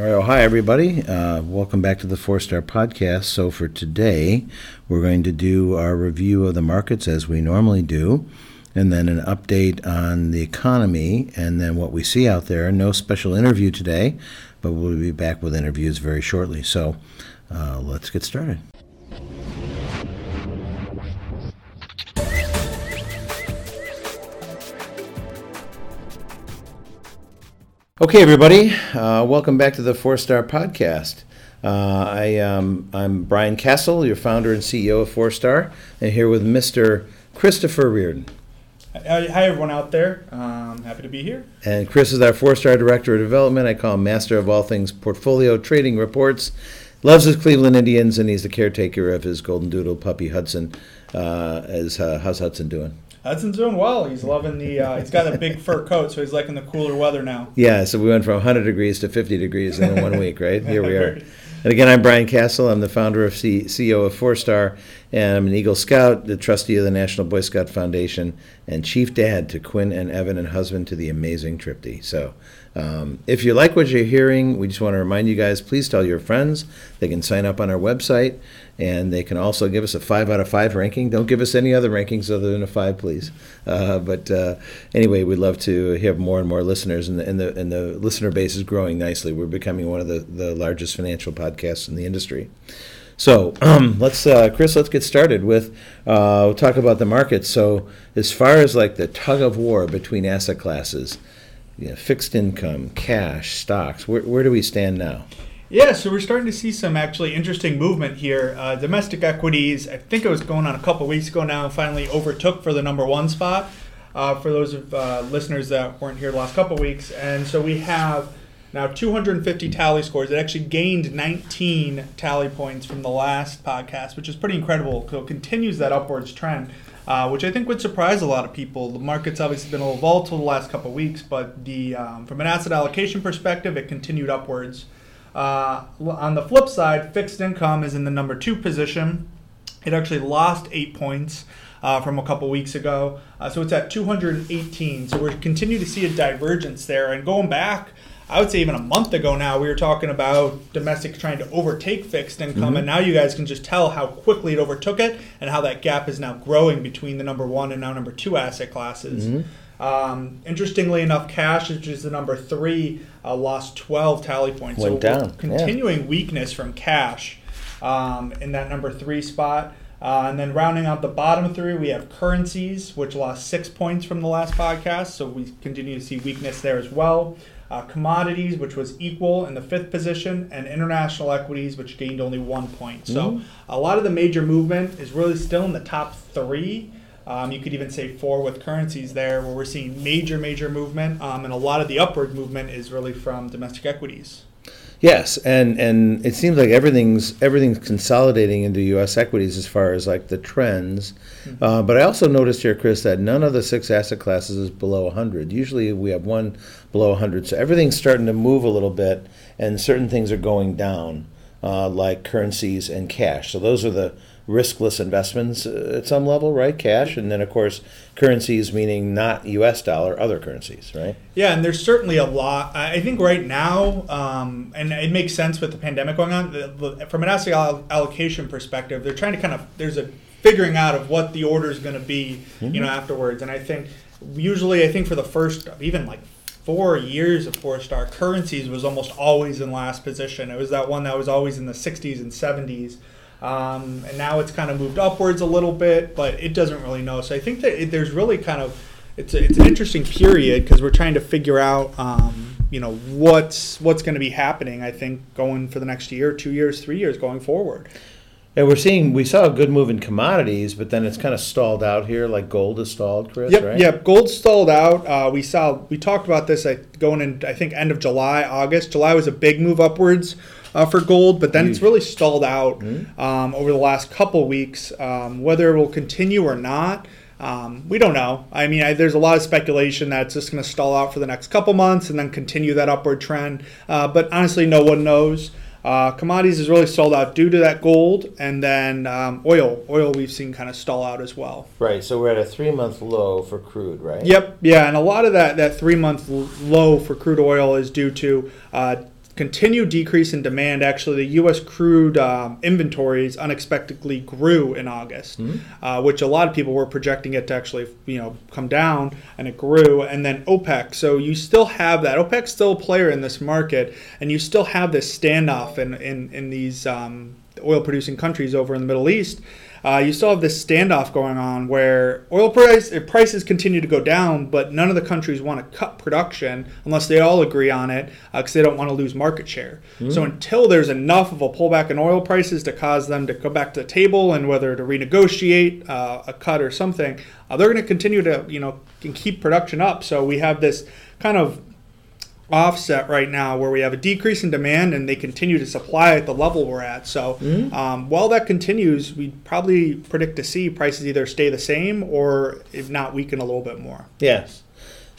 All right, well, hi everybody. Uh, welcome back to the Four Star Podcast. So for today, we're going to do our review of the markets as we normally do, and then an update on the economy and then what we see out there. No special interview today, but we'll be back with interviews very shortly. So uh, let's get started. Okay, everybody, uh, welcome back to the Four Star Podcast. Uh, I, um, I'm Brian Castle, your founder and CEO of Four Star, and here with Mr. Christopher Reardon. Hi, hi, everyone out there. Um, happy to be here. And Chris is our Four Star Director of Development. I call him Master of all things portfolio trading reports. Loves his Cleveland Indians, and he's the caretaker of his Golden Doodle puppy Hudson. Uh, as uh, how's Hudson doing? Hudson's doing well. He's loving the. Uh, he's got a big fur coat, so he's liking the cooler weather now. Yeah, so we went from 100 degrees to 50 degrees in one week, right? Here we are. And again, I'm Brian Castle. I'm the founder of C- CEO of Four Star, and I'm an Eagle Scout, the trustee of the National Boy Scout Foundation, and chief dad to Quinn and Evan, and husband to the amazing Tripty. So, um, if you like what you're hearing, we just want to remind you guys please tell your friends. They can sign up on our website, and they can also give us a five out of five ranking. Don't give us any other rankings other than a five, please. Uh, but uh, anyway, we'd love to have more and more listeners, and the, and the and the listener base is growing nicely. We're becoming one of the, the largest financial podcasts in the industry. So um, let's, uh, Chris, let's get started with uh, we'll talk about the market. So as far as like the tug of war between asset classes, you know, fixed income, cash, stocks, where, where do we stand now? Yeah, so we're starting to see some actually interesting movement here. Uh, domestic equities, I think it was going on a couple weeks ago now, finally overtook for the number one spot. Uh, for those of uh, listeners that weren't here the last couple weeks, and so we have now 250 tally scores. It actually gained 19 tally points from the last podcast, which is pretty incredible. So it continues that upwards trend. Uh, which I think would surprise a lot of people. The market's obviously been a little volatile the last couple of weeks, but the um, from an asset allocation perspective, it continued upwards. Uh, on the flip side, fixed income is in the number two position. It actually lost eight points uh, from a couple weeks ago, uh, so it's at 218. So we're continue to see a divergence there. And going back, I would say even a month ago now, we were talking about domestic trying to overtake fixed income, Mm-hmm. and now you guys can just tell how quickly it overtook it and how that gap is now growing between the number one and now number two asset classes. Mm-hmm. Um, interestingly enough, cash, which is the number three, uh, lost 12 tally points. Went so down, we're yeah. continuing weakness from cash um, in that number three spot. Uh, and then rounding out the bottom three, we have currencies, which lost six points from the last podcast. So we continue to see weakness there as well. Uh, commodities, which was equal in the fifth position, and international equities, which gained only one point. So a lot of the major movement is really still in the top three. Um, you could even say four with currencies there, where we're seeing major, major movement, um, and a lot of the upward movement is really from domestic equities. Yes, and and it seems like everything's everything's consolidating into U.S. equities as far as like the trends. Uh, but I also noticed here, Chris, that none of the six asset classes is below 100. Usually we have one below 100, so everything's starting to move a little bit, and certain things are going down, uh, like currencies and cash. So those are the riskless investments uh, at some level, right? Cash, and then of course currencies meaning not U.S. dollar, other currencies, right? Yeah, and there's certainly a lot. I think right now, um, and it makes sense with the pandemic going on. From an asset allocation perspective, they're trying to kind of there's a figuring out of what the order is going to be, you know, afterwards. And I think usually, I think for the first even like four years of four star currencies was almost always in last position. It was that one that was always in the 60s and 70s. Um, and now it's kind of moved upwards a little bit, but it doesn't really know. So I think that it, there's really kind of it's a, it's an interesting period because we're trying to figure out um, you know what's what's going to be happening. I think going for the next year, two years, three years going forward. And we're seeing we saw a good move in commodities, but then it's kind of stalled out here. Like gold is stalled, Chris. Yep, right? yep. Gold stalled out. Uh, we saw we talked about this going in. I think end of July, August. July was a big move upwards uh, for gold, but then it's really stalled out um, over the last couple weeks. Um, whether it will continue or not, um, we don't know. I mean, I, there's a lot of speculation that it's just going to stall out for the next couple months and then continue that upward trend. Uh, but honestly, no one knows. Uh, commodities is really stalled out due to that gold, and then um, oil. Oil we've seen kind of stall out as well. Right. So we're at a three month low for crude, right? Yep, yeah, and a lot of that that three month low for crude oil is due to uh, continued decrease in demand. Actually, the U.S. crude um, inventories unexpectedly grew in August, Mm-hmm. uh, which a lot of people were projecting it to actually, you know, come down, and it grew. And then OPEC. So you still have that. OPEC's still a player in this market, and you still have this standoff in in, in these um, oil-producing countries over in the Middle East. Uh, you still have this standoff going on where oil price, uh, prices continue to go down, but none of the countries want to cut production unless they all agree on it because they don't want to lose market share. So until there's enough of a pullback in oil prices to cause them to go back to the table and whether to renegotiate uh, a cut or something, uh, they're going to continue to you know can keep production up. So we have this kind of offset right now where we have a decrease in demand and they continue to supply at the level we're at. So um, while that continues, we probably predict to see prices either stay the same or if not weaken a little bit more. Yes.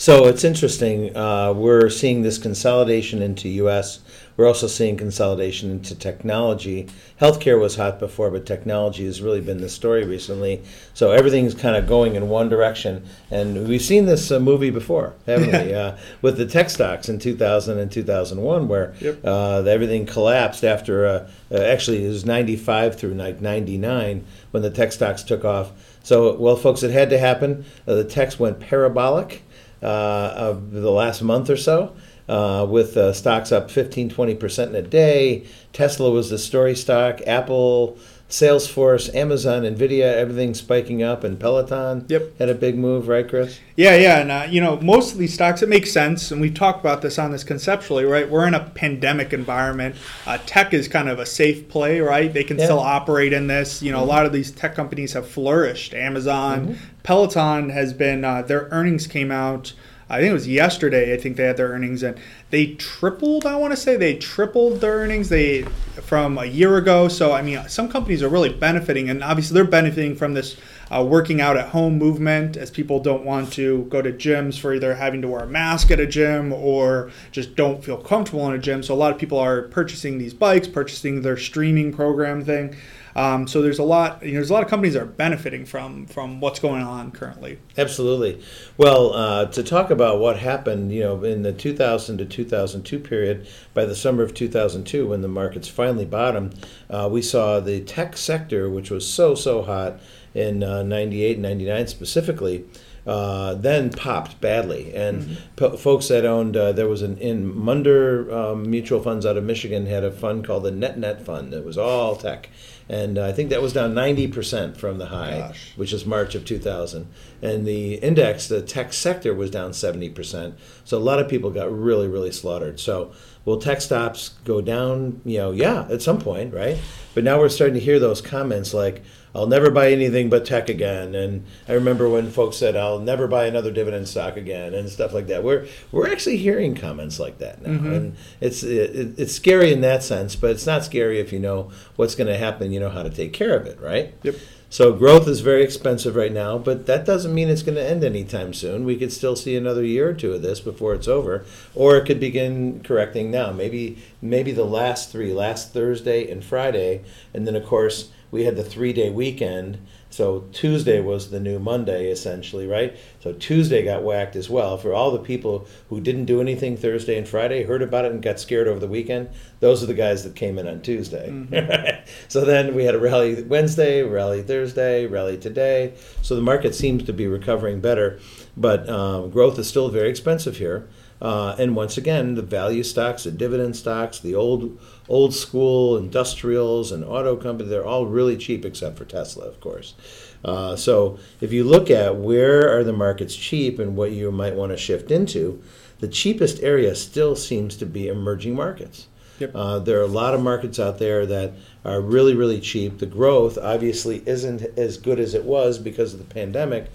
So it's interesting. Uh, we're seeing this consolidation into U.S. We're also seeing consolidation into technology. Healthcare was hot before, but technology has really been the story recently. So everything's kind of going in one direction. And we've seen this uh, movie before, haven't we? Uh, with the tech stocks in 2000 and 2001, where Yep. uh, everything collapsed after, uh, uh, actually, it was 95 through like 99 when the tech stocks took off. So, well, folks, it had to happen. Uh, the techs went parabolic of the last month or so, uh, with uh, stocks up 15, 20% in a day. Tesla was the story stock. Apple, Salesforce, Amazon, Nvidia, everything spiking up, and Peloton Yep. had a big move, right, Chris? Yeah, yeah, and uh, you know most of these stocks it makes sense, and we've talked about this on this conceptually, right? We're in a pandemic environment. Uh, tech is kind of a safe play, right? They can Yeah. still operate in this. You know, a lot of these tech companies have flourished. Amazon, Peloton has been uh, their earnings came out. I think it was yesterday. I think they had their earnings, and they tripled. I want to say they tripled their earnings. They from a year ago. So I mean, some companies are really benefiting, and obviously they're benefiting from this uh, working out at home movement as people don't want to go to gyms for either having to wear a mask at a gym or just don't feel comfortable in a gym. So a lot of people are purchasing these bikes, purchasing their streaming program thing. Um, so there's a lot. You know, there's a lot of companies that are benefiting from from what's going on currently. Absolutely. Well, uh, to talk about what happened, you know, in the 2000 to 2002 period, by the summer of 2002, when the markets finally bottomed, uh, we saw the tech sector, which was so, so hot in uh, 98 and 99 specifically, uh, then popped badly. And po- folks that owned, uh, there was an in Munder um, Mutual Funds out of Michigan had a fund called the Net Net Fund. that was all tech. And I think that was down 90% from the high Gosh. which is March of 2000. And the index, the tech sector, was down 70%. So a lot of people got really, really slaughtered. So will tech stops go down? You know, yeah, at some point, right? But now we're starting to hear those comments like, I'll never buy anything but tech again. And I remember when folks said, I'll never buy another dividend stock again and stuff like that. We're, we're actually hearing comments like that now. Mm-hmm. And it's, it, it's scary in that sense, but it's not scary if you know what's going to happen, you know how to take care of it, right? Yep. So growth is very expensive right now, but that doesn't mean it's going to end anytime soon. We could still see another year or two of this before it's over, or it could begin correcting now. Maybe maybe the last three, last Thursday and Friday, and then of course we had the three day weekend. So Tuesday was the new Monday essentially, right? So Tuesday got whacked as well. For all the people who didn't do anything Thursday and Friday, heard about it and got scared over the weekend, those are the guys that came in on Tuesday. so then we had a rally Wednesday, rally Thursday, rally today. So the market seems to be recovering better, but um, growth is still very expensive here. Uh, and once again, the value stocks, the dividend stocks, the old old school industrials and auto companies, they're all really cheap except for Tesla, of course. Uh, so if you look at where are the markets cheap and what you might want to shift into, the cheapest area still seems to be emerging markets. Yep. Uh, there are a lot of markets out there that are really, really cheap. The growth obviously isn't as good as it was because of the pandemic,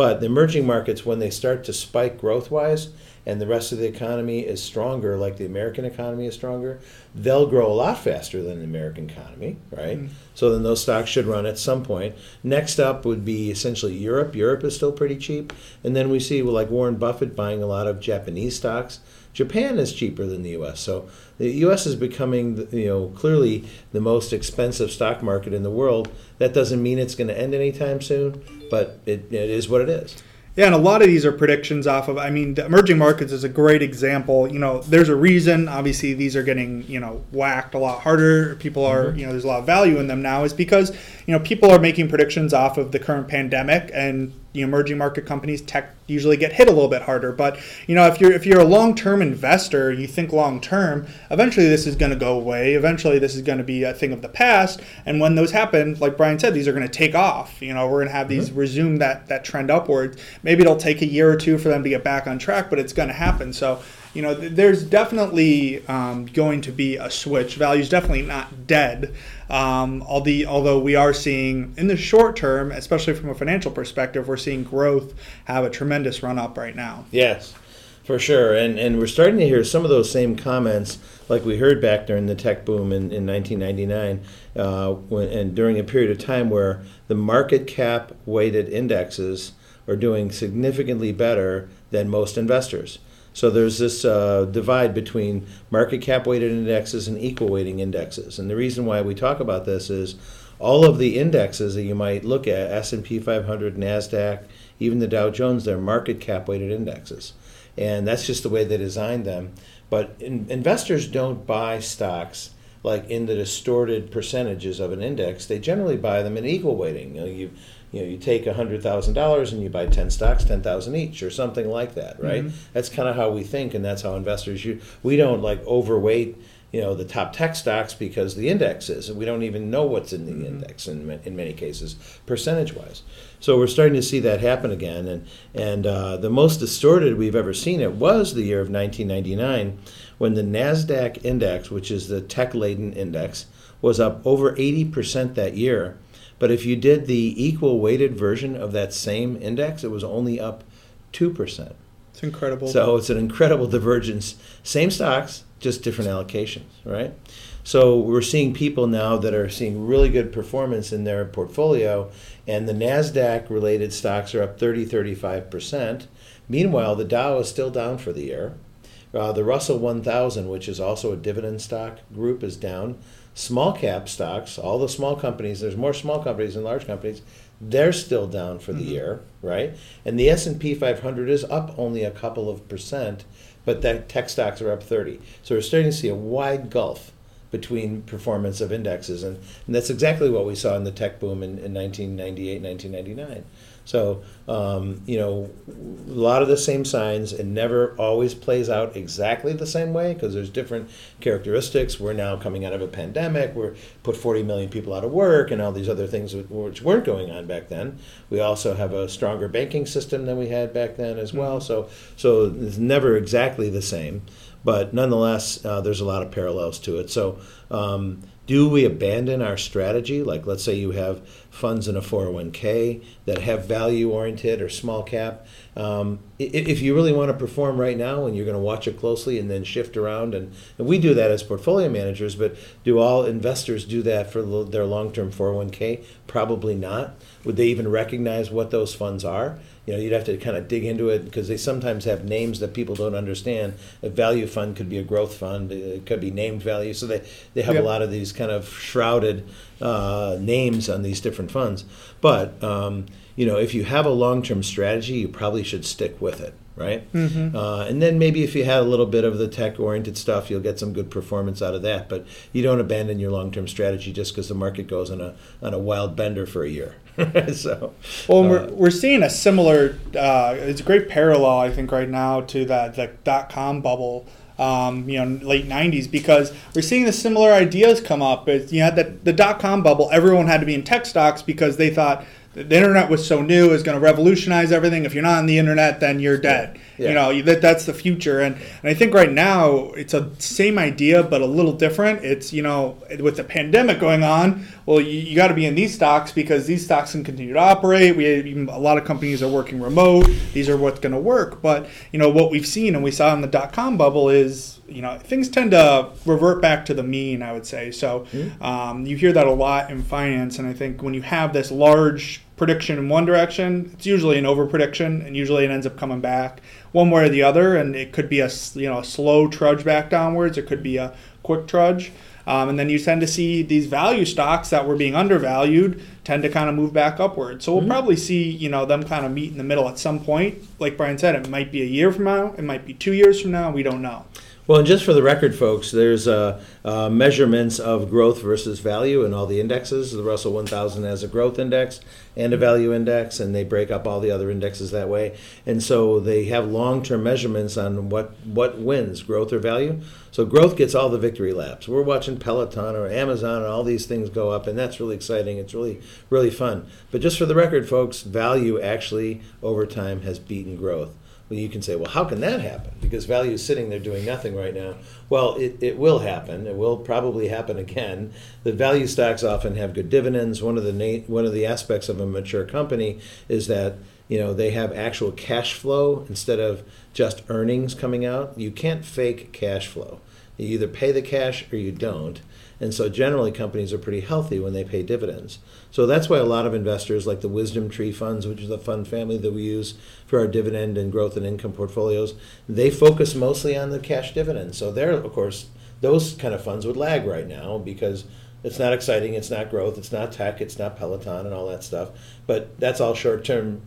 but the emerging markets, when they start to spike growth wise and the rest of the economy is stronger, like the American economy is stronger, they'll grow a lot faster than the American economy, right? Mm-hmm. So then those stocks should run at some point. Next up would be essentially Europe. Europe is still pretty cheap. And then we see, well, like Warren Buffett buying a lot of Japanese stocks. Japan is cheaper than the U.S. So the U.S. is becoming, you know, clearly the most expensive stock market in the world. That doesn't mean it's going to end anytime soon, but it, it is what it is. Yeah, and a lot of these are predictions off of. I mean, the emerging markets is a great example. You know, there's a reason. Obviously, these are getting you know whacked a lot harder. People are Mm-hmm. you know there's a lot of value in them now. Is because you know people are making predictions off of the current pandemic, and the emerging market companies tech usually get hit a little bit harder. But you know, if you're if you're a long term investor, you think long term. Eventually, this is going to go away. Eventually, this is going to be a thing of the past. And when those happen, like Brian said, these are going to take off. You know, we're going to have these mm-hmm. resume that that trend upwards. Maybe it'll take a year or two for them to get back on track, but it's going to happen. So. You know, th- there's definitely um, going to be a switch. Value's definitely not dead. Um, although, although we are seeing in the short term, especially from a financial perspective, we're seeing growth have a tremendous run up right now. Yes, for sure. And and we're starting to hear some of those same comments like we heard back during the tech boom in, in 1999 uh, when, and during a period of time where the market cap weighted indexes are doing significantly better than most investors. So there's this uh, divide between market cap weighted indexes and equal weighting indexes. And the reason why we talk about this is all of the indexes that you might look at, S&P 500, NASDAQ, even the Dow Jones, they're market cap weighted indexes. And that's just the way they designed them. But in, investors don't buy stocks like in the distorted percentages of an index. They generally buy them in equal weighting. You know, you know, you take hundred thousand dollars and you buy ten stocks, ten thousand each, or something like that, right? That's kind of how we think, and that's how investors. You, we don't like overweight, you know, the top tech stocks because the index is, and we don't even know what's in the index in in many cases, percentage wise. So we're starting to see that happen again, and and uh, the most distorted we've ever seen it was the year of 1999, when the Nasdaq index, which is the tech laden index, was up over 80 percent that year. But if you did the equal weighted version of that same index, it was only up 2%. It's incredible. So it's an incredible divergence. Same stocks, just different allocations, right? So we're seeing people now that are seeing really good performance in their portfolio, and the NASDAQ related stocks are up 30, 35%. Meanwhile, the Dow is still down for the year. Uh, the Russell 1000, which is also a dividend stock group, is down. Small cap stocks, all the small companies, there's more small companies than large companies, they're still down for the mm-hmm. year, right? And the S&P 500 is up only a couple of percent, but that tech stocks are up 30. So we're starting to see a wide gulf between performance of indexes, and, and that's exactly what we saw in the tech boom in, in 1998, 1999. So, um, you know, a lot of the same signs. It never always plays out exactly the same way because there's different characteristics. We're now coming out of a pandemic. We're put 40 million people out of work and all these other things which- weren't going on back then. We also have a stronger banking system than we had back then as well. So, so it's never exactly the same, but nonetheless, uh, there's a lot of parallels to it. So. Um, do we abandon our strategy? Like, let's say you have funds in a 401k that have value oriented or small cap. Um, if you really want to perform right now and you're going to watch it closely and then shift around, and, and we do that as portfolio managers, but do all investors do that for their long term 401k? Probably not. Would they even recognize what those funds are? You know, you'd have to kind of dig into it because they sometimes have names that people don't understand. A value fund could be a growth fund. It could be named value. So they, they have Yep. a lot of these kind of shrouded uh, names on these different funds. But um, you know, if you have a long-term strategy, you probably should stick with it, right? Uh, and then maybe if you had a little bit of the tech-oriented stuff, you'll get some good performance out of that. But you don't abandon your long-term strategy just because the market goes on a on a wild bender for a year. so, Well, uh, we're, we're seeing a similar, uh, it's a great parallel, I think, right now to that the dot com bubble, um, you know, late 90s, because we're seeing the similar ideas come up. It's, you had the, the dot com bubble, everyone had to be in tech stocks because they thought the internet was so new, it was going to revolutionize everything. If you're not on the internet, then you're dead. Yeah. You know, that, that's the future. And, and I think right now it's a same idea, but a little different. It's, you know, with the pandemic going on, well, you, you got to be in these stocks because these stocks can continue to operate. We even, a lot of companies are working remote. These are what's going to work. But, you know, what we've seen and we saw in the dot com bubble is, you know, things tend to revert back to the mean, I would say. So um, you hear that a lot in finance. And I think when you have this large prediction in one direction, it's usually an over prediction, and usually it ends up coming back one way or the other. And it could be a you know a slow trudge back downwards. It could be a quick trudge. Um, and then you tend to see these value stocks that were being undervalued tend to kind of move back upward. So we'll Mm-hmm. probably see, you know, them kind of meet in the middle at some point. Like Brian said, it might be a year from now, it might be two years from now. We don't know. Well, and just for the record, folks, there's uh, uh, measurements of growth versus value in all the indexes. The Russell 1000 has a growth index and a value index, and they break up all the other indexes that way. And so they have long-term measurements on what what wins, growth or value. So growth gets all the victory laps. We're watching Peloton or Amazon and all these things go up, and that's really exciting. It's really really fun. But just for the record, folks, value actually over time has beaten growth. Well, you can say, well, how can that happen? Because value is sitting there doing nothing right now. Well, it, it will happen. It will probably happen again. The value stocks often have good dividends. One of the na- one of the aspects of a mature company is that you know they have actual cash flow instead of just earnings coming out. You can't fake cash flow. You either pay the cash or you don't. And so generally companies are pretty healthy when they pay dividends. So that's why a lot of investors like the WisdomTree funds, which is a fund family that we use for our dividend and growth and income portfolios, they focus mostly on the cash dividends. So they're of course those kind of funds would lag right now because it's not exciting, it's not growth, it's not tech, it's not Peloton and all that stuff. But that's all short term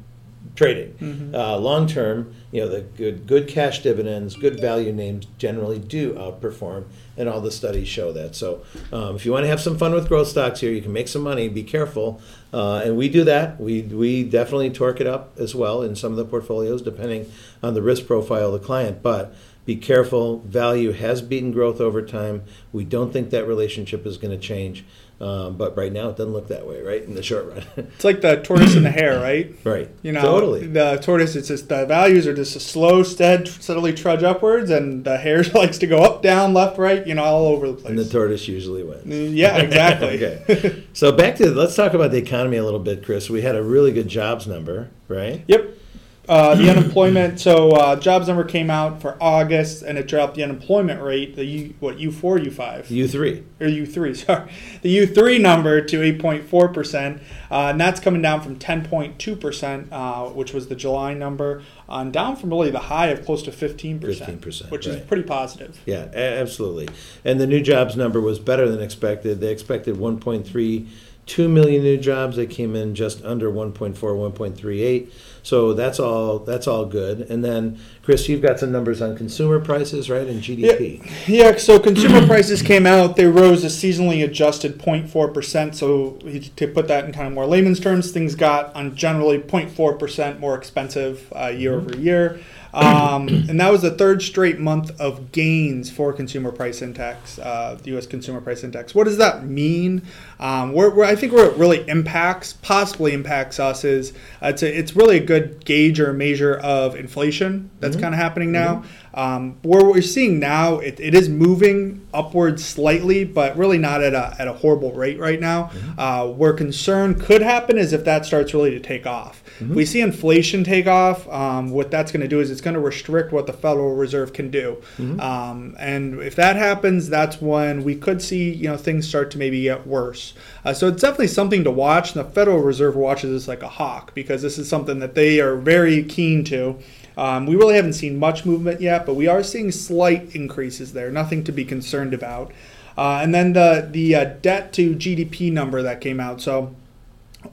trading. Uh, long term, you know, the good good cash dividends, good value names generally do outperform, and all the studies show that. So, um, if you want to have some fun with growth stocks here, you can make some money. Be careful, uh, and we do that. We we definitely torque it up as well in some of the portfolios, depending on the risk profile of the client, but. Be careful. Value has beaten growth over time. We don't think that relationship is going to change, um, but right now it doesn't look that way, right? In the short run, It's like the tortoise and the hare, right? right? You know, totally. the tortoise, it's just the values are just a slow, stead, steadily trudge upwards, and the hare likes to go up, down, left, right, you know, all over the place. And the tortoise usually wins. yeah, exactly. okay. So back to let's talk about the economy a little bit, Chris. We had a really good jobs number, right? Yep. Uh, the unemployment. So uh, jobs number came out for August, and it dropped the unemployment rate. The U, what U four, U five, U three. or U three? Sorry, the U three number to eight point four percent, uh, and that's coming down from ten point two percent, uh, which was the July number, on down from really the high of close to fifteen percent, 15%, which is pretty positive. Yeah, absolutely. And the new jobs number was better than expected. They expected 1.32 million new jobs. They came in just under 1.4, 1.38. So that's all. That's all good. And then, Chris, you've got some numbers on consumer prices, right, and GDP. Yeah, so consumer prices came out. They rose a seasonally adjusted 0.4%. So to put that in kind of more layman's terms, things got on generally 0.4% more expensive uh, year over year. Um, and that was the third straight month of gains for consumer price index, uh, the U.S. Consumer Price Index. What does that mean? Um, where, where I think where it really impacts, possibly impacts us, is uh, it's, a, it's really a good gauge or measure of inflation that's kind of happening now. Um, where we're seeing now, it, it is moving upwards slightly, but really not at a, at a horrible rate right now. Uh, where concern could happen is if that starts really to take off. If we see inflation take off, um, what that's going to do is it's going to restrict what the Federal Reserve can do. Um, and if that happens, that's when we could see you know things start to maybe get worse. Uh, so it's definitely something to watch. And the Federal Reserve watches this like a hawk because this is something that they are very keen to. Um, we really haven't seen much movement yet, but we are seeing slight increases there. Nothing to be concerned about. Uh, and then the the uh, debt to GDP number that came out. So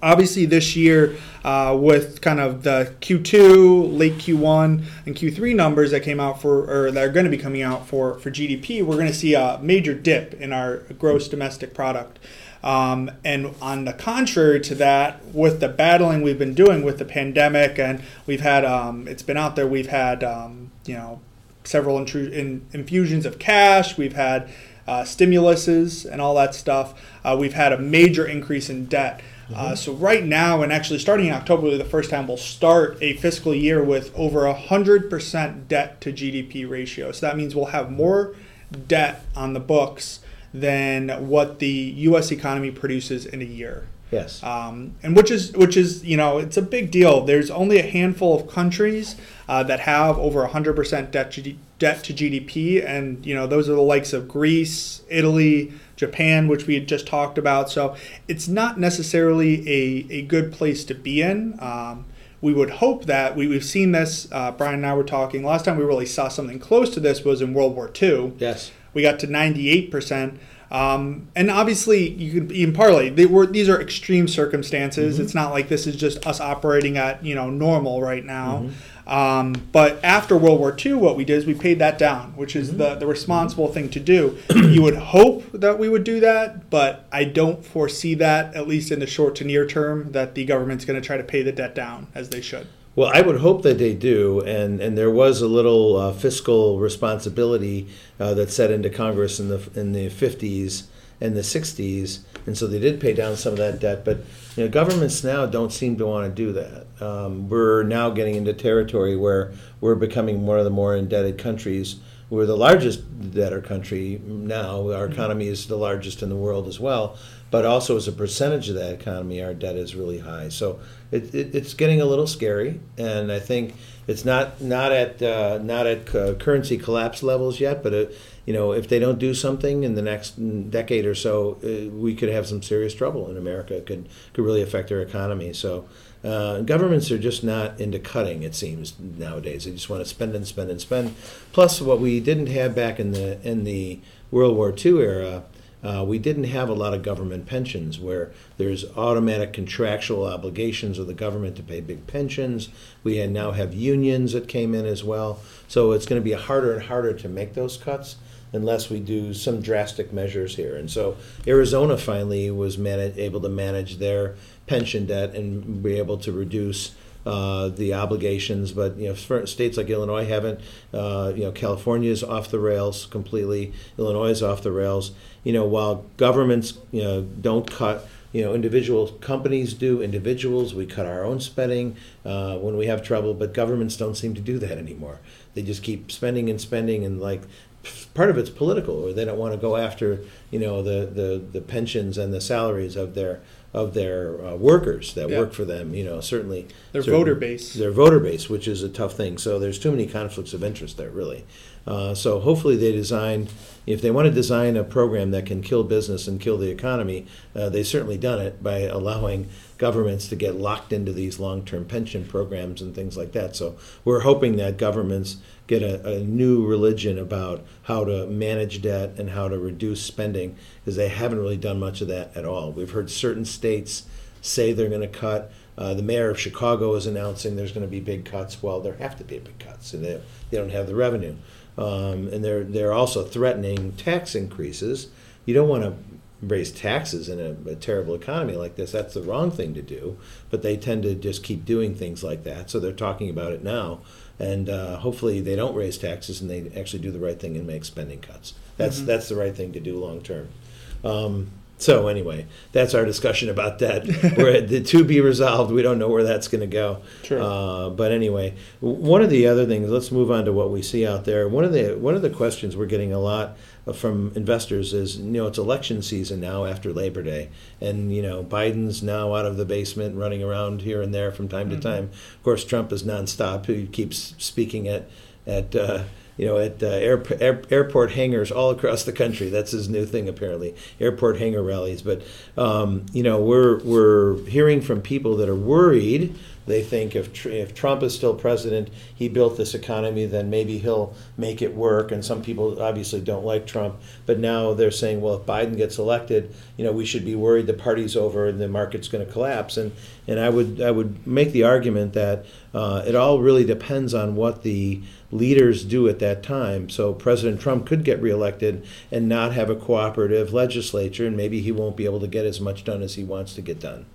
obviously this year uh, with kind of the q2 late q1 and q3 numbers that came out for or that are going to be coming out for for gdp we're going to see a major dip in our gross domestic product um, and on the contrary to that with the battling we've been doing with the pandemic and we've had um, it's been out there we've had um, you know several intru- in, infusions of cash we've had uh, stimuluses and all that stuff. Uh, we've had a major increase in debt. Uh, so right now, and actually starting in October, will be the first time we'll start a fiscal year with over a hundred percent debt to GDP ratio. So that means we'll have more debt on the books than what the U.S. economy produces in a year. Yes. Um, and which is which is you know it's a big deal. There's only a handful of countries uh, that have over 100% debt to, debt to GDP, and you know those are the likes of Greece, Italy, Japan, which we had just talked about. So it's not necessarily a, a good place to be in. Um, we would hope that we, we've seen this. Uh, Brian and I were talking last time. We really saw something close to this was in World War II yes. We got to 98%. Um, and obviously, you could even parlay. They were these are extreme circumstances. Mm-hmm. It's not like this is just us operating at you know normal right now. Mm-hmm. Um, but after World War II, what we did is we paid that down, which is the, the responsible thing to do. you would hope that we would do that, but I don't foresee that, at least in the short to near term, that the government's going to try to pay the debt down as they should. Well, I would hope that they do, and, and there was a little uh, fiscal responsibility uh, that set into Congress in the in the fifties and the sixties, and so they did pay down some of that debt. But you know, governments now don't seem to want to do that. Um, we're now getting into territory where we're becoming one of the more indebted countries. We're the largest debtor country now. Our economy is the largest in the world as well, but also as a percentage of that economy, our debt is really high. So it, it, it's getting a little scary, and I think it's not not at uh, not at uh, currency collapse levels yet. But it, you know, if they don't do something in the next decade or so, uh, we could have some serious trouble in America. It could could really affect our economy. So. Uh, governments are just not into cutting. It seems nowadays they just want to spend and spend and spend. Plus, what we didn't have back in the in the World War II era, uh, we didn't have a lot of government pensions where there's automatic contractual obligations of the government to pay big pensions. We had, now have unions that came in as well. So it's going to be harder and harder to make those cuts unless we do some drastic measures here. And so Arizona finally was manage, able to manage their pension debt and be able to reduce uh, the obligations, but you know, states like Illinois haven't. Uh, you know, California is off the rails completely. Illinois is off the rails. You know, while governments you know don't cut. You know, individual companies do. Individuals, we cut our own spending uh, when we have trouble, but governments don't seem to do that anymore. They just keep spending and spending, and like part of it's political, or they don't want to go after you know the the, the pensions and the salaries of their of their uh, workers that Yeah. work for them. You know, certainly Their certain- voter base. Their voter base, which is a tough thing. So there's too many conflicts of interest there, really. Uh, so hopefully they design, if they want to design a program that can kill business and kill the economy, uh, they've certainly done it by allowing governments to get locked into these long-term pension programs and things like that. So we're hoping that governments get a, a new religion about how to manage debt and how to reduce spending because they haven't really done much of that at all. We've heard certain states say they're going to cut. Uh, the mayor of Chicago is announcing there's going to be big cuts. Well, there have to be big cuts, and they, they don't have the revenue. Um, and they're they're also threatening tax increases. You don't want to raise taxes in a, a terrible economy like this. That's the wrong thing to do. But they tend to just keep doing things like that. So they're talking about it now, and uh, hopefully they don't raise taxes and they actually do the right thing and make spending cuts. That's that's the right thing to do long term. Um, so anyway, that's our discussion about that. We're at the to be resolved. We don't know where that's going to go. Sure. Uh, but anyway, one of the other things. Let's move on to what we see out there. One of the one of the questions we're getting a lot from investors is, you know, it's election season now after Labor Day, and you know, Biden's now out of the basement, running around here and there from time to time. Of course, Trump is nonstop. He keeps speaking at at. Uh, you know, at uh, air, air, airport hangars all across the country. That's his new thing, apparently. Airport hangar rallies. But um, you know, we're we're hearing from people that are worried. They think if if Trump is still president, he built this economy, then maybe he'll make it work. And some people obviously don't like Trump, but now they're saying, well, if Biden gets elected, you know, we should be worried the party's over and the market's going to collapse. And and I would I would make the argument that uh, it all really depends on what the leaders do at that time. So President Trump could get reelected and not have a cooperative legislature, and maybe he won't be able to get as much done as he wants to get done.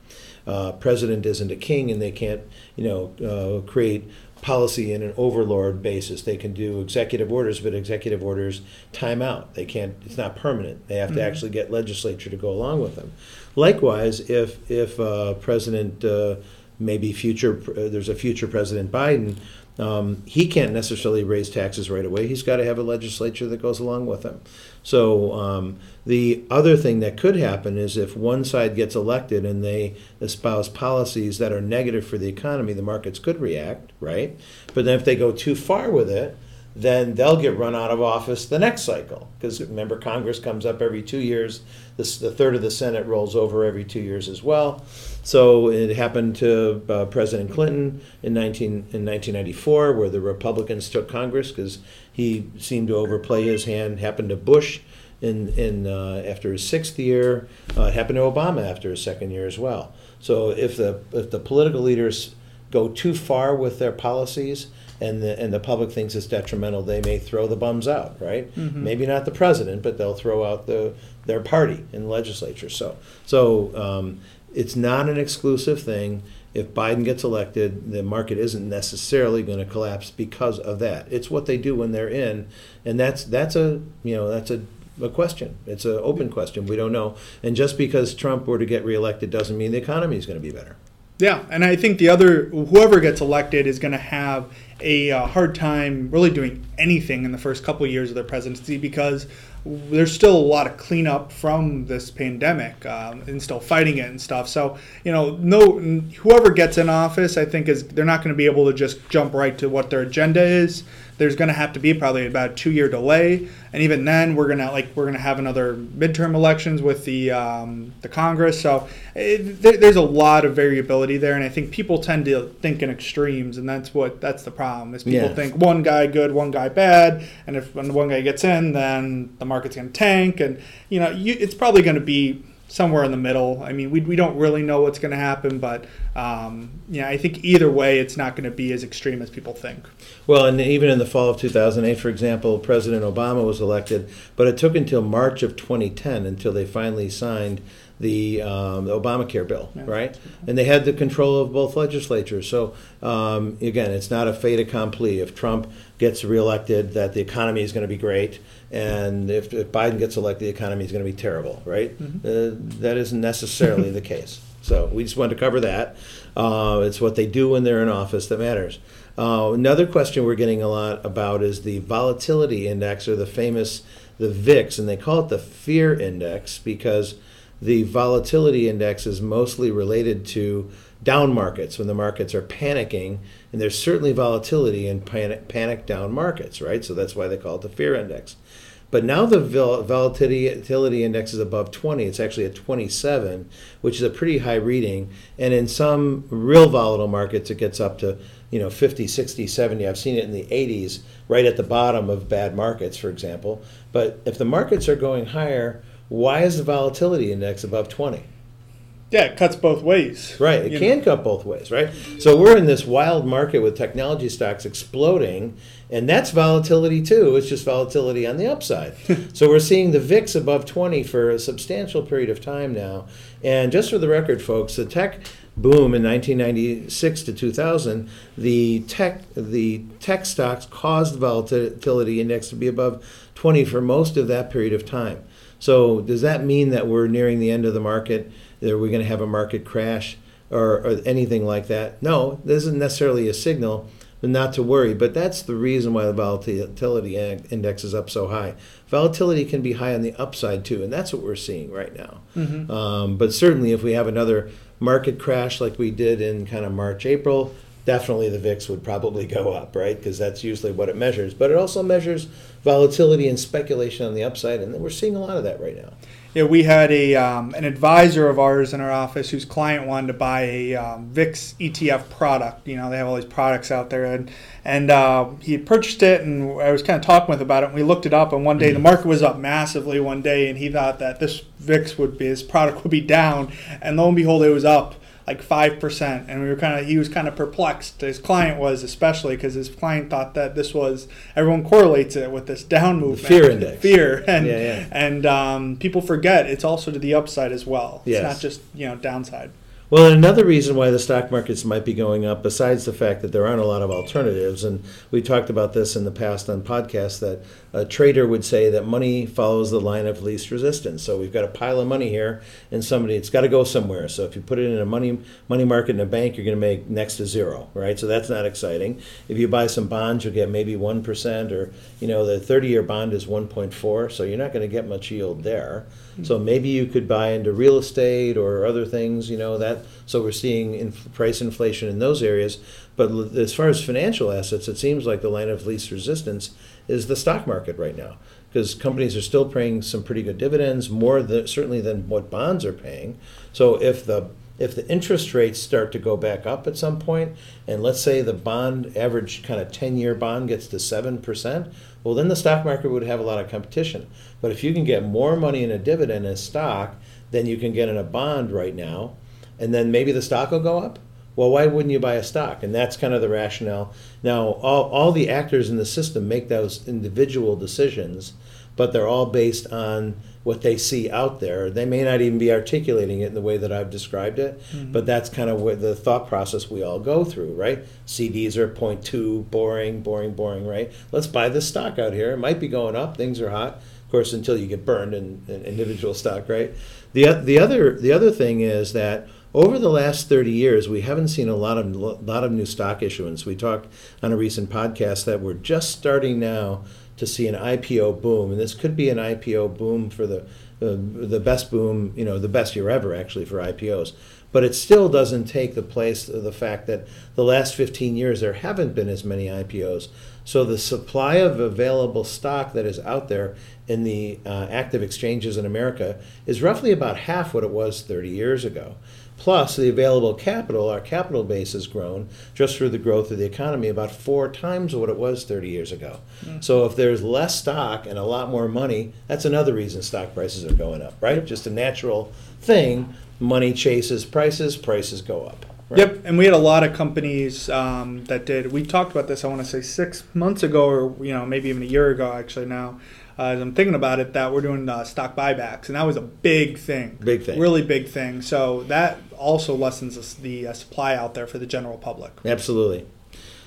Uh, president isn't a king, and they can't, you know, uh, create policy in an overlord basis. They can do executive orders, but executive orders time out. They can't. It's not permanent. They have to actually get legislature to go along with them. Likewise, if if uh, President uh, maybe future uh, there's a future President Biden, um, he can't necessarily raise taxes right away. He's got to have a legislature that goes along with him. So um, the other thing that could happen is if one side gets elected and they espouse policies that are negative for the economy, the markets could react, right? But then if they go too far with it, then they'll get run out of office the next cycle. Because remember, Congress comes up every two years. This, the third of the Senate rolls over every two years as well. So it happened to uh, President Clinton in 19 in 1994, where the Republicans took Congress because he seemed to overplay his hand. Happened to Bush in in uh, after his sixth year. Uh, happened to Obama after his second year as well. So if the if the political leaders go too far with their policies and the and the public thinks it's detrimental, they may throw the bums out, right? Maybe not the president, but they'll throw out the their party in the legislature. So so um, it's not an exclusive thing. If Biden gets elected, the market isn't necessarily going to collapse because of that. It's what they do when they're in, and that's that's a you know that's a a question. It's an open question. We don't know. And just because Trump were to get reelected doesn't mean the economy is going to be better. Yeah, and I think the other whoever gets elected is going to have a uh, hard time really doing anything in the first couple of years of their presidency because there's still a lot of cleanup from this pandemic um, and still fighting it and stuff. So you know, no whoever gets in office, I think is they're not going to be able to just jump right to what their agenda is. There's going to have to be probably about a two year delay, and even then, we're gonna like we're gonna have another midterm elections with the um, the Congress. So it, there, there's a lot of variability there, and I think people tend to think in extremes, and that's what that's the problem. Is people Yeah. think one guy good, one guy bad, and if when one guy gets in, then the market's gonna tank, and you know you, it's probably going to be somewhere in the middle. I mean, we, we don't really know what's going to happen, but um, yeah, I think either way, it's not going to be as extreme as people think. Well, and even in the fall of 2008, for example, President Obama was elected, but it took until March of 2010 until they finally signed the, um, the Obamacare bill, Yeah. right? And they had the control of both legislatures. So um, again, it's not a fait accompli. If Trump gets reelected, that the economy is going to be great, and if, if Biden gets elected, the economy is going to be terrible, right? Uh, that isn't necessarily the case. So we just wanted to cover that. Uh, it's what they do when they're in office that matters. Uh, another question we're getting a lot about is the volatility index, or the famous the VIX, and they call it the fear index because the volatility index is mostly related to down markets when the markets are panicking, and there's certainly volatility in panic, panic down markets, right? So that's why they call it the fear index. But now the volatility index is above 20. It's actually at 27, which is a pretty high reading. And in some real volatile markets, it gets up to you know 50, 60, 70. I've seen it in the 80s, right at the bottom of bad markets, for example. But if the markets are going higher, why is the volatility index above 20? Yeah, it cuts both ways. Right, it can cut both ways, right? So we're in this wild market with technology stocks exploding, and that's volatility too. It's just volatility on the upside. so we're seeing the VIX above 20 for a substantial period of time now. And just for the record, folks, the tech boom in 1996 to 2000, the tech the tech stocks caused the volatility index to be above 20 for most of that period of time. So does that mean that we're nearing the end of the market? Are we going to have a market crash or, or anything like that? No, this isn't necessarily a signal not to worry, but that's the reason why the volatility index is up so high. Volatility can be high on the upside too, and that's what we're seeing right now. Um, but certainly, if we have another market crash like we did in kind of March, April, definitely the VIX would probably go up, right? Because that's usually what it measures. But it also measures volatility and speculation on the upside, and we're seeing a lot of that right now. Yeah, we had a um, an advisor of ours in our office whose client wanted to buy a um, VIX ETF product. You know, they have all these products out there, and and uh, he purchased it, and I was kind of talking with him about it. And we looked it up, and one day the market was up massively one day, and he thought that this VIX would be his product would be down, and lo and behold, it was up like five percent, and we were kind of he was kind of perplexed. His client was especially because his client thought that this was everyone correlates it with this down movement, fear index. fear, and Yeah, yeah. and um, people forget it's also to the upside as well. It's not just you know downside. Well, another reason why the stock markets might be going up, besides the fact that there aren't a lot of alternatives, and we talked about this in the past on podcasts, that a trader would say that money follows the line of least resistance. So we've got a pile of money here, and somebody it's got to go somewhere. So if you put it in a money money market in a bank, you're going to make next to zero, right? So that's not exciting. If you buy some bonds, you'll get maybe one percent, or you know the 30-year bond is 1.4, so you're not going to get much yield there. So hmm. maybe you could buy into real estate or other things, you know that. So we're seeing inf- price inflation in those areas. But as far as financial assets, it seems like the line of least resistance is the stock market right now because companies are still paying some pretty good dividends, more than, certainly than what bonds are paying. So if the if the interest rates start to go back up at some point, and let's say the bond average kind of 10 year bond gets to 7%, well, then the stock market would have a lot of competition. But if you can get more money in a dividend in stock than you can get in a bond right now, and then maybe the stock will go up, well, why wouldn't you buy a stock? And that's kind of the rationale. Now, all, all the actors in the system make those individual decisions, but they're all based on what they see out there. They may not even be articulating it in the way that I've described it, mm-hmm. but that's kind of the thought process we all go through, right? CDs are 0.2, boring, boring, boring, right? Let's buy this stock out here. It might be going up. Things are hot. Of course, until you get burned in, in individual stock, right? The, the other the other thing is that over the last 30 years, we haven't seen a lot of lot of new stock issuance. We talked on a recent podcast that we're just starting now to see an IPO boom, and this could be an IPO boom for the the, the best boom, you know, the best year ever actually for IPOs. But it still doesn't take the place of the fact that the last 15 years there haven't been as many IPOs. So the supply of available stock that is out there in the uh, active exchanges in America is roughly about half what it was 30 years ago. Plus, the available capital, our capital base has grown just through the growth of the economy about four times what it was 30 years ago. So, if there's less stock and a lot more money, that's another reason stock prices are going up, right? Just a natural thing. Money chases prices, prices go up. right? Yep, and we had a lot of companies um, that did. We talked about this. I want to say six months ago, or you know, maybe even a year ago. Actually, now uh, as I'm thinking about it, that we're doing uh, stock buybacks, and that was a big thing, Big thing. really big thing. So that also lessens the uh, supply out there for the general public. Absolutely.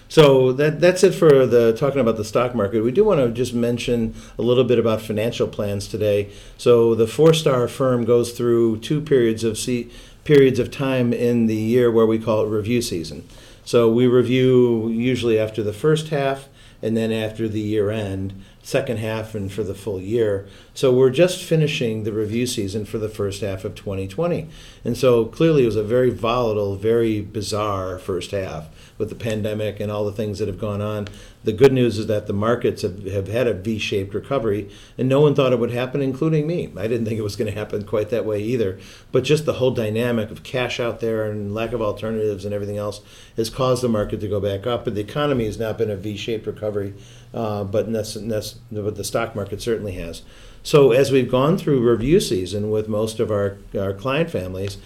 So that that's it for the talking about the stock market. We do want to just mention a little bit about financial plans today. So the four star firm goes through two periods of see, periods of time in the year where we call it review season. So we review usually after the first half and then after the year end, second half and for the full year. So we're just finishing the review season for the first half of 2020. And so clearly it was a very volatile, very bizarre first half with the pandemic and all the things that have gone on. The good news is that the markets have, have had a V shaped recovery, and no one thought it would happen, including me. I didn't think it was going to happen quite that way either. But just the whole dynamic of cash out there and lack of alternatives and everything else has caused the market to go back up. But the economy has not been a V shaped recovery, uh, but, that's, that's, but the stock market certainly has. So as we've gone through review season with most of our, our client families,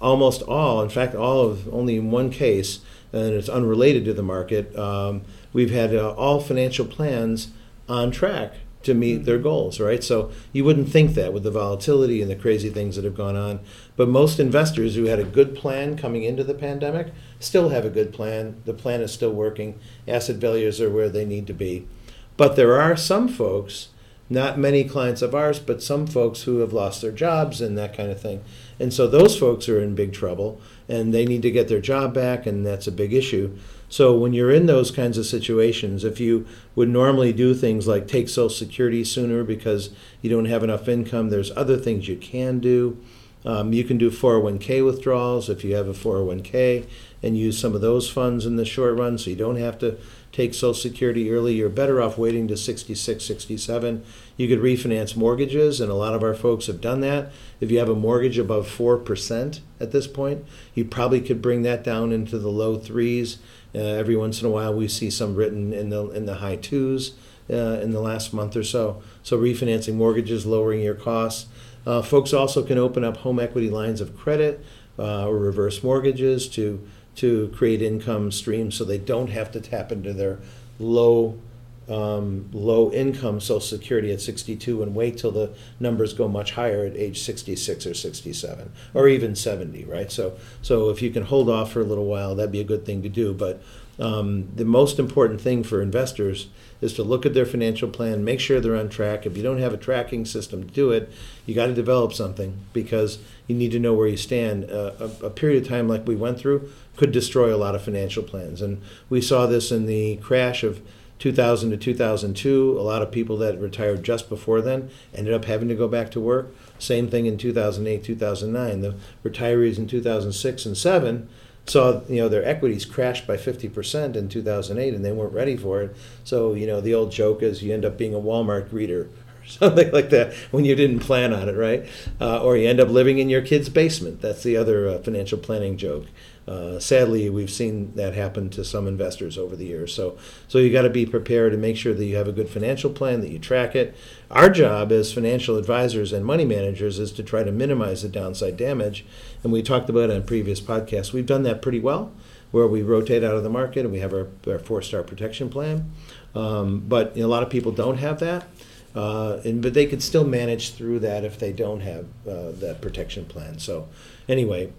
almost all, in fact, all of only in one case, and it's unrelated to the market, um, we've had uh, all financial plans on track to meet their goals, right? So you wouldn't think that with the volatility and the crazy things that have gone on. But most investors who had a good plan coming into the pandemic still have a good plan. The plan is still working. Asset values are where they need to be. But there are some folks, not many clients of ours, but some folks who have lost their jobs and that kind of thing. And so those folks are in big trouble and they need to get their job back, and that's a big issue. So when you're in those kinds of situations, if you would normally do things like take Social Security sooner because you don't have enough income, there's other things you can do. Um, you can do 401k withdrawals if you have a 401k and use some of those funds in the short run so you don't have to take Social Security early. You're better off waiting to 66, 67. You could refinance mortgages, and a lot of our folks have done that. If you have a mortgage above 4% at this point, you probably could bring that down into the low threes. Uh, every once in a while, we see some written in the, in the high twos uh, in the last month or so. So, refinancing mortgages, lowering your costs. Uh, folks also can open up home equity lines of credit uh, or reverse mortgages to to create income streams so they don't have to tap into their low um, low income Social Security at 62 and wait till the numbers go much higher at age 66 or 67 or even 70, right? So so if you can hold off for a little while, that'd be a good thing to do. But um, the most important thing for investors is to look at their financial plan, make sure they're on track. If you don't have a tracking system to do it, you got to develop something because you need to know where you stand. Uh, a, a period of time like we went through could destroy a lot of financial plans, and we saw this in the crash of 2000 to 2002. A lot of people that retired just before then ended up having to go back to work. Same thing in 2008, 2009. The retirees in 2006 and 7 saw you know their equities crashed by 50% in 2008 and they weren't ready for it. So, you know, the old joke is you end up being a Walmart greeter or something like that when you didn't plan on it, right? Uh, or you end up living in your kid's basement. That's the other uh, financial planning joke. Uh, sadly, we've seen that happen to some investors over the years. So, so you got to be prepared and make sure that you have a good financial plan, that you track it. Our job as financial advisors and money managers is to try to minimize the downside damage. And we talked about it on previous podcasts. We've done that pretty well, where we rotate out of the market and we have our, our four-star protection plan. Um, but you know, a lot of people don't have that. Uh, and but they could still manage through that if they don't have uh, that protection plan. So, anyway,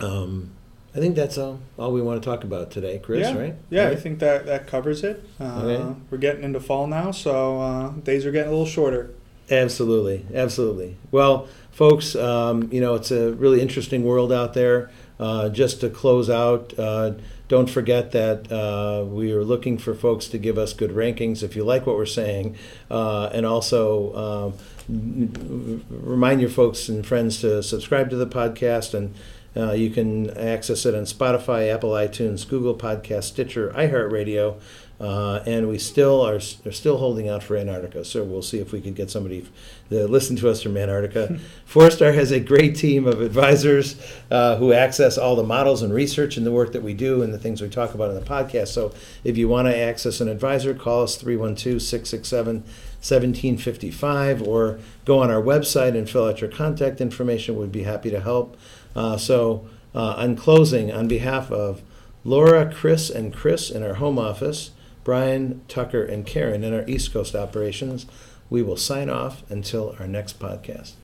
um, I think that's all, all we want to talk about today, Chris. yeah, Right? Yeah, I think that that covers it. Uh, Okay. We're getting into fall now, so uh, days are getting a little shorter. Absolutely, absolutely. Well, folks, um, you know it's a really interesting world out there. Uh, just to close out, uh, don't forget that uh, we are looking for folks to give us good rankings if you like what we're saying, uh, and also um, n- remind your folks and friends to subscribe to the podcast and. Uh, you can access it on Spotify, Apple iTunes, Google Podcast, Stitcher, iHeartRadio, uh, and we still are, are still holding out for Antarctica. So we'll see if we can get somebody to listen to us from Antarctica. Fourstar has a great team of advisors uh, who access all the models and research and the work that we do and the things we talk about in the podcast. So if you want to access an advisor, call us 312 667 1755 or go on our website and fill out your contact information. We'd be happy to help. Uh, so, uh, on closing, on behalf of Laura, Chris, and Chris in our home office, Brian, Tucker, and Karen in our East Coast operations, we will sign off until our next podcast.